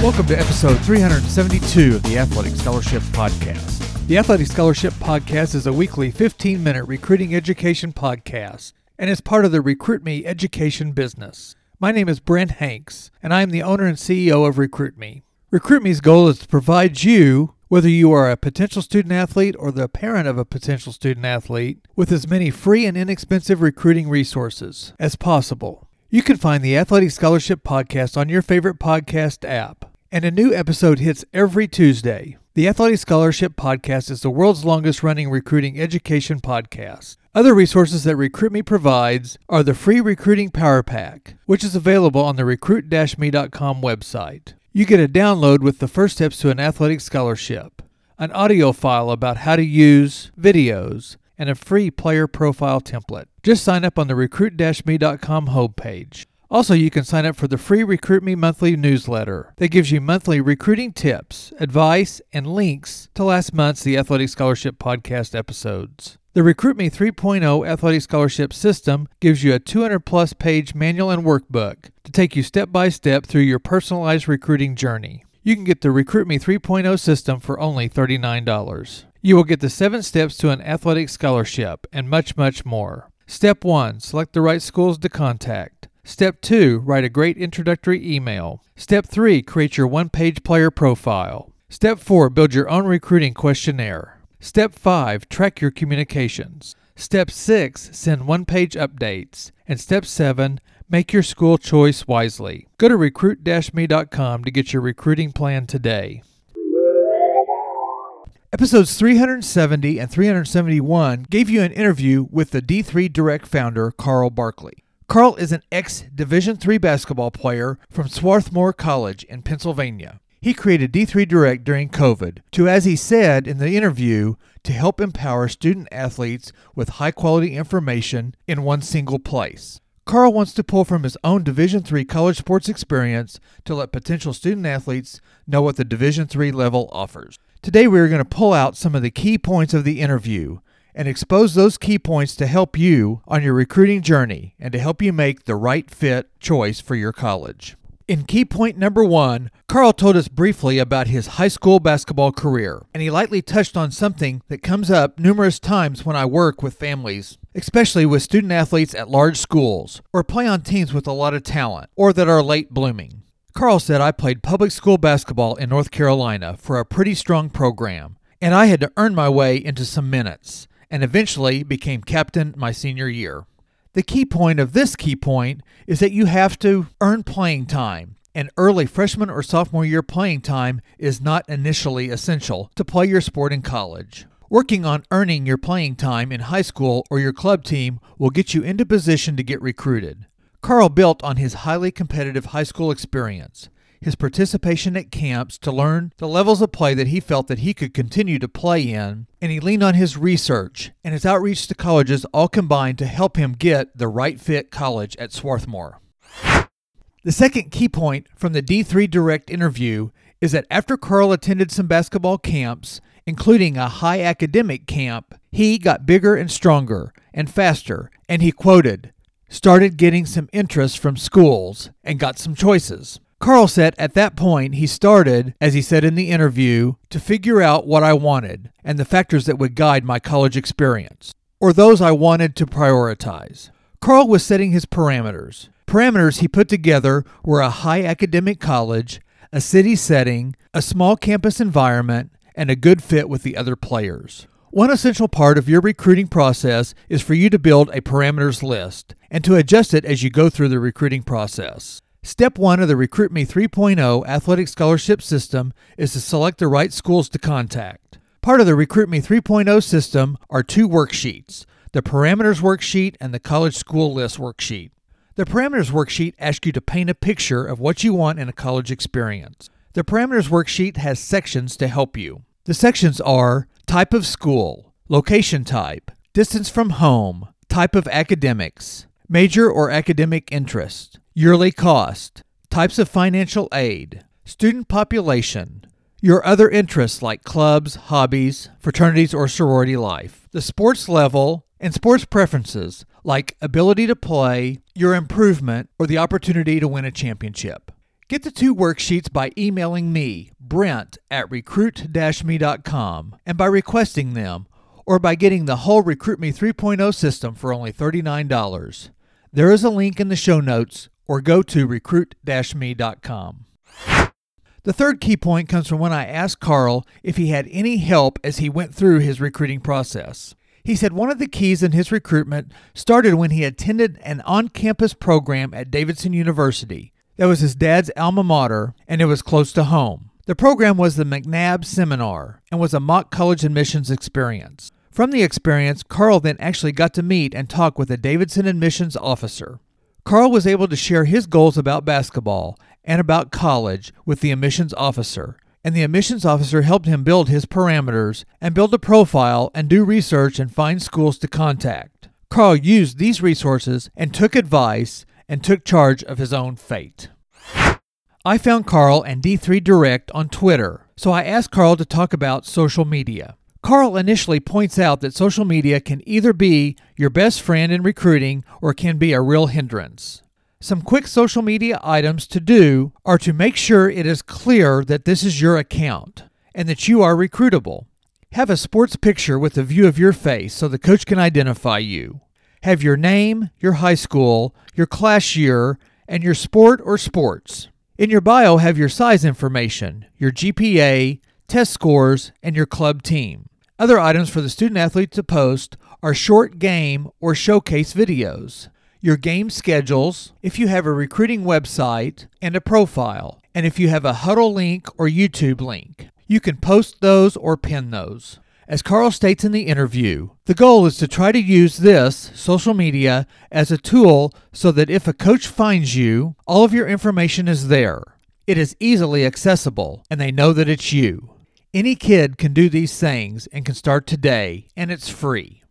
Welcome to episode 372 of the Athletic Scholarship Podcast. The Athletic Scholarship Podcast is a weekly 15 minute recruiting education podcast and is part of the Recruit Me education business. My name is Brent Hanks, and I am the owner and CEO of Recruit Me. Recruit Me's goal is to provide you, whether you are a potential student athlete or the parent of a potential student athlete, with as many free and inexpensive recruiting resources as possible. You can find the Athletic Scholarship Podcast on your favorite podcast app and a new episode hits every Tuesday. The Athletic Scholarship Podcast is the world's longest running recruiting education podcast. Other resources that Recruit Me provides are the free Recruiting Power Pack, which is available on the recruit-me.com website. You get a download with the first steps to an athletic scholarship, an audio file about how to use videos, and a free player profile template. Just sign up on the recruit-me.com homepage. Also, you can sign up for the free Recruit Me monthly newsletter that gives you monthly recruiting tips, advice, and links to last month's The Athletic Scholarship podcast episodes. The Recruit Me 3.0 Athletic Scholarship System gives you a 200 plus page manual and workbook to take you step by step through your personalized recruiting journey. You can get the Recruit Me 3.0 system for only $39. You will get the seven steps to an athletic scholarship and much, much more. Step 1 Select the right schools to contact. Step 2 Write a great introductory email. Step 3 Create your one page player profile. Step 4 Build your own recruiting questionnaire. Step 5 Track your communications. Step 6 Send one page updates. And Step 7 Make your school choice wisely. Go to recruit me.com to get your recruiting plan today. Episodes 370 and 371 gave you an interview with the D3 Direct founder, Karl Barkley. Karl is an ex Division III basketball player from Swarthmore College in Pennsylvania. He created D3 Direct during COVID to, as he said in the interview, to help empower student athletes with high quality information in one single place. Karl wants to pull from his own Division III college sports experience to let potential student athletes know what the Division III level offers. Today we are going to pull out some of the key points of the interview and expose those key points to help you on your recruiting journey and to help you make the right fit choice for your college. In key point number one, Karl told us briefly about his high school basketball career, and he lightly touched on something that comes up numerous times when I work with families, especially with student athletes at large schools, or play on teams with a lot of talent, or that are late blooming. Karl said I played public school basketball in North Carolina for a pretty strong program, and I had to earn my way into some minutes and eventually became captain my senior year. The key point of this key point is that you have to earn playing time, and early freshman or sophomore year playing time is not initially essential to play your sport in college. Working on earning your playing time in high school or your club team will get you into position to get recruited. Karl built on his highly competitive high school experience his participation at camps to learn the levels of play that he felt that he could continue to play in, and he leaned on his research and his outreach to colleges all combined to help him get the right fit college at Swarthmore. The second key point from the D3 Direct interview is that after Karl attended some basketball camps, including a high academic camp, he got bigger and stronger and faster, and he quoted, started getting some interest from schools and got some choices. Karl said at that point he started, as he said in the interview, to figure out what I wanted and the factors that would guide my college experience, or those I wanted to prioritize. Karl was setting his parameters. Parameters he put together were a high academic college, a city setting, a small campus environment, and a good fit with the other players. One essential part of your recruiting process is for you to build a parameters list and to adjust it as you go through the recruiting process. Step one of the Recruit Me 3.0 athletic scholarship system is to select the right schools to contact. Part of the Recruit Me 3.0 system are two worksheets the Parameters Worksheet and the College School List Worksheet. The Parameters Worksheet asks you to paint a picture of what you want in a college experience. The Parameters Worksheet has sections to help you. The sections are type of school, location type, distance from home, type of academics, major or academic interest, yearly cost, types of financial aid, student population, your other interests like clubs, hobbies, fraternities, or sorority life, the sports level, and sports preferences like ability to play, your improvement, or the opportunity to win a championship. Get the two worksheets by emailing me, Brent, at recruit-me.com, and by requesting them, or by getting the whole Recruit Me 3.0 system for only $39. There is a link in the show notes, or go to recruit-me.com. The third key point comes from when I asked Karl if he had any help as he went through his recruiting process. He said one of the keys in his recruitment started when he attended an on campus program at Davidson University. That was his dad's alma mater, and it was close to home. The program was the McNabb Seminar and was a mock college admissions experience. From the experience, Karl then actually got to meet and talk with a Davidson admissions officer. Karl was able to share his goals about basketball and about college with the admissions officer, and the admissions officer helped him build his parameters and build a profile and do research and find schools to contact. Karl used these resources and took advice and took charge of his own fate. I found Karl and D3 Direct on Twitter, so I asked Karl to talk about social media. Karl initially points out that social media can either be your best friend in recruiting or can be a real hindrance. Some quick social media items to do are to make sure it is clear that this is your account and that you are recruitable. Have a sports picture with a view of your face so the coach can identify you. Have your name, your high school, your class year, and your sport or sports. In your bio, have your size information, your GPA, test scores, and your club team. Other items for the student athlete to post are short game or showcase videos your game schedules, if you have a recruiting website and a profile, and if you have a Hudl link or YouTube link. You can post those or pin those. As Karl states in the interview, the goal is to try to use this, social media, as a tool so that if a coach finds you, all of your information is there. It is easily accessible, and they know that it's you. Any kid can do these things and can start today, and it's free.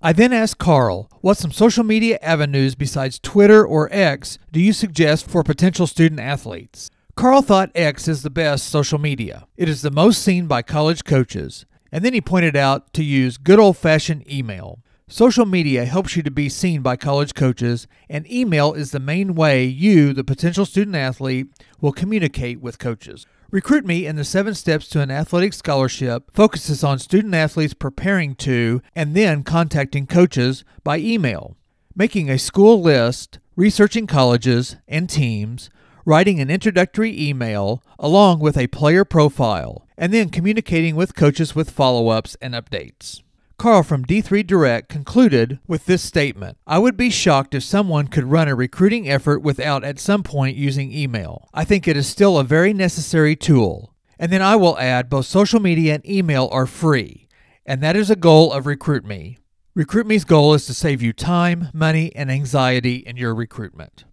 I then asked Karl, what some social media avenues besides Twitter or X do you suggest for potential student athletes? Karl thought X is the best social media. It is the most seen by college coaches. And then he pointed out to use good old fashioned email. Social media helps you to be seen by college coaches, and email is the main way you, the potential student athlete, will communicate with coaches. Recruit Me and the Seven Steps to an Athletic Scholarship focuses on student athletes preparing to and then contacting coaches by email, making a school list, researching colleges and teams, writing an introductory email along with a player profile, and then communicating with coaches with follow ups and updates. Karl from D3 Direct concluded with this statement I would be shocked if someone could run a recruiting effort without at some point using email. I think it is still a very necessary tool. And then I will add both social media and email are free, and that is a goal of RecruitMe. RecruitMe's goal is to save you time, money, and anxiety in your recruitment.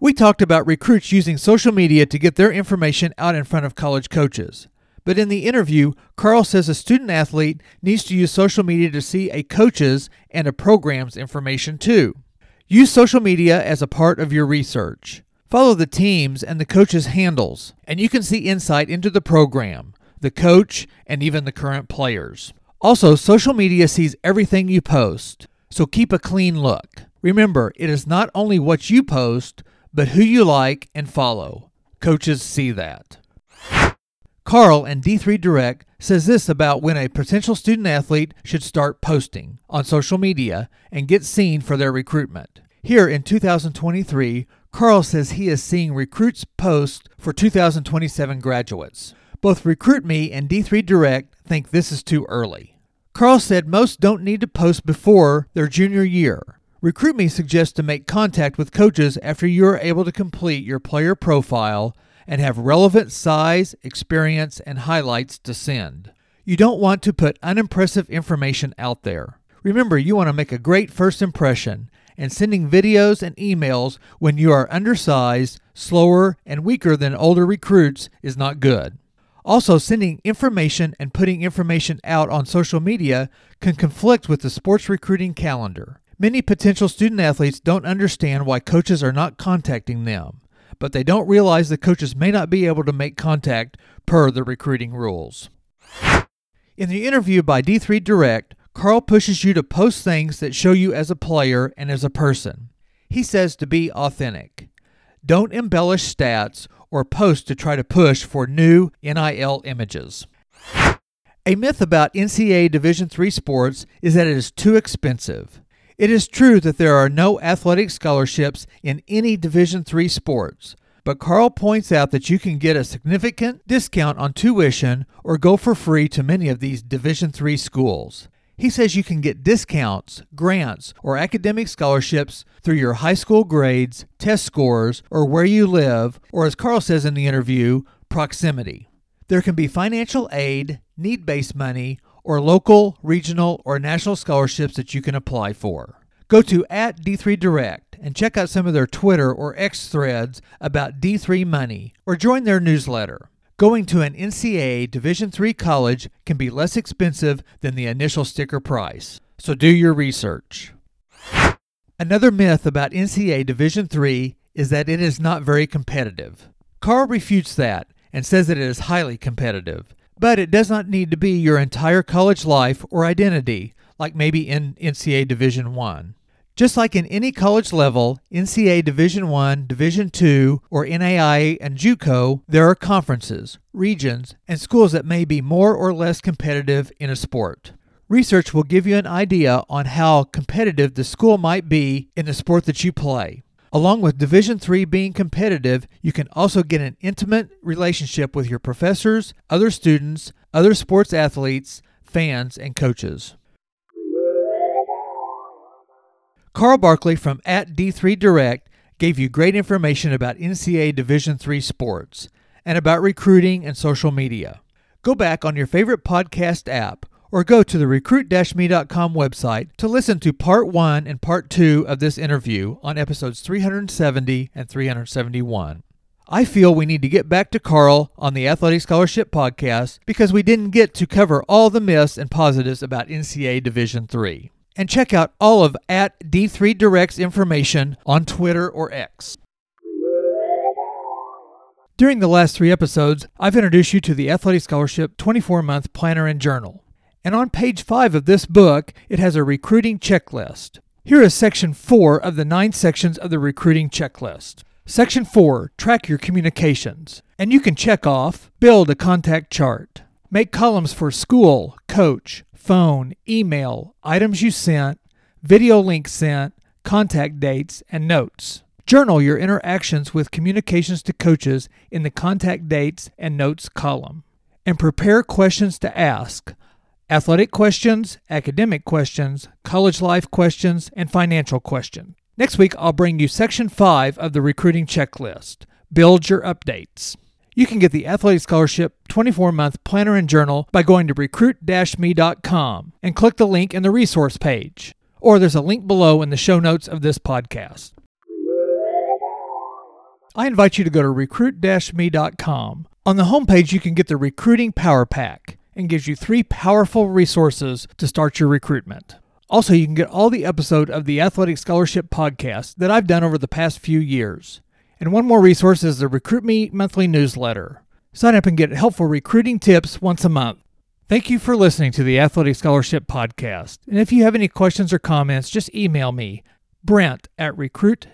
We talked about recruits using social media to get their information out in front of college coaches. But in the interview, Karl says a student athlete needs to use social media to see a coach's and a program's information too. Use social media as a part of your research. Follow the teams and the coach's handles, and you can see insight into the program, the coach, and even the current players. Also, social media sees everything you post, so keep a clean look. Remember, it is not only what you post, but who you like and follow. Coaches see that. Karl and D3 Direct says this about when a potential student athlete should start posting on social media and get seen for their recruitment. Here in 2023, Karl says he is seeing recruits post for 2027 graduates. Both Recruit Me and D3 Direct think this is too early. Karl said most don't need to post before their junior year. Recruit Me suggests to make contact with coaches after you are able to complete your player profile and have relevant size, experience, and highlights to send. You don't want to put unimpressive information out there. Remember, you want to make a great first impression, and sending videos and emails when you are undersized, slower, and weaker than older recruits is not good. Also, sending information and putting information out on social media can conflict with the sports recruiting calendar. Many potential student athletes don't understand why coaches are not contacting them, but they don't realize the coaches may not be able to make contact per the recruiting rules. In the interview by D3 Direct, Karl pushes you to post things that show you as a player and as a person. He says to be authentic. Don't embellish stats or post to try to push for new NIL images. A myth about NCAA Division III sports is that it is too expensive. It is true that there are no athletic scholarships in any Division III sports, but Karl points out that you can get a significant discount on tuition or go for free to many of these Division III schools. He says you can get discounts, grants, or academic scholarships through your high school grades, test scores, or where you live, or as Karl says in the interview, proximity. There can be financial aid, need based money, or local, regional, or national scholarships that you can apply for. Go to at D3 Direct and check out some of their Twitter or X threads about D3 money, or join their newsletter. Going to an NCAA Division III college can be less expensive than the initial sticker price, so do your research. Another myth about NCAA Division III is that it is not very competitive. Karl refutes that and says that it is highly competitive, but it does not need to be your entire college life or identity like maybe in NCAA Division 1. Just like in any college level, NCAA Division 1, Division 2, or NAIA and JUCO, there are conferences, regions, and schools that may be more or less competitive in a sport. Research will give you an idea on how competitive the school might be in the sport that you play. Along with Division 3 being competitive, you can also get an intimate relationship with your professors, other students, other sports athletes, fans, and coaches. Karl Barkley from at D3 Direct gave you great information about NCAA Division III sports and about recruiting and social media. Go back on your favorite podcast app or go to the recruit-me.com website to listen to part 1 and part 2 of this interview on episodes 370 and 371. I feel we need to get back to Karl on the Athletic Scholarship podcast because we didn't get to cover all the myths and positives about NCAA Division III and check out all of at D3 Direct's information on Twitter or X. During the last three episodes, I've introduced you to the Athletic Scholarship 24 month planner and journal. And on page 5 of this book, it has a recruiting checklist. Here is section 4 of the nine sections of the recruiting checklist. Section 4 Track your communications. And you can check off Build a contact chart. Make columns for school, coach, phone, email, items you sent, video link sent, contact dates, and notes. Journal your interactions with communications to coaches in the contact dates and notes column. And prepare questions to ask athletic questions, academic questions, college life questions, and financial questions. Next week, I'll bring you section 5 of the recruiting checklist Build your updates. You can get the Athletic Scholarship 24 month planner and journal by going to recruit me.com and click the link in the resource page. Or there's a link below in the show notes of this podcast. I invite you to go to recruit me.com. On the homepage, you can get the Recruiting Power Pack and gives you three powerful resources to start your recruitment. Also, you can get all the episode of the Athletic Scholarship podcast that I've done over the past few years. And one more resource is the Recruit Me monthly newsletter. Sign up and get helpful recruiting tips once a month. Thank you for listening to the Athletic Scholarship Podcast. And if you have any questions or comments, just email me, brent at recruit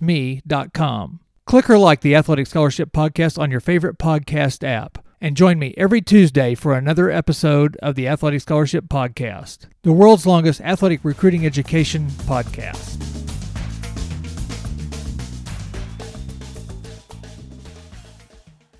me.com. Click or like the Athletic Scholarship Podcast on your favorite podcast app. And join me every Tuesday for another episode of the Athletic Scholarship Podcast, the world's longest athletic recruiting education podcast.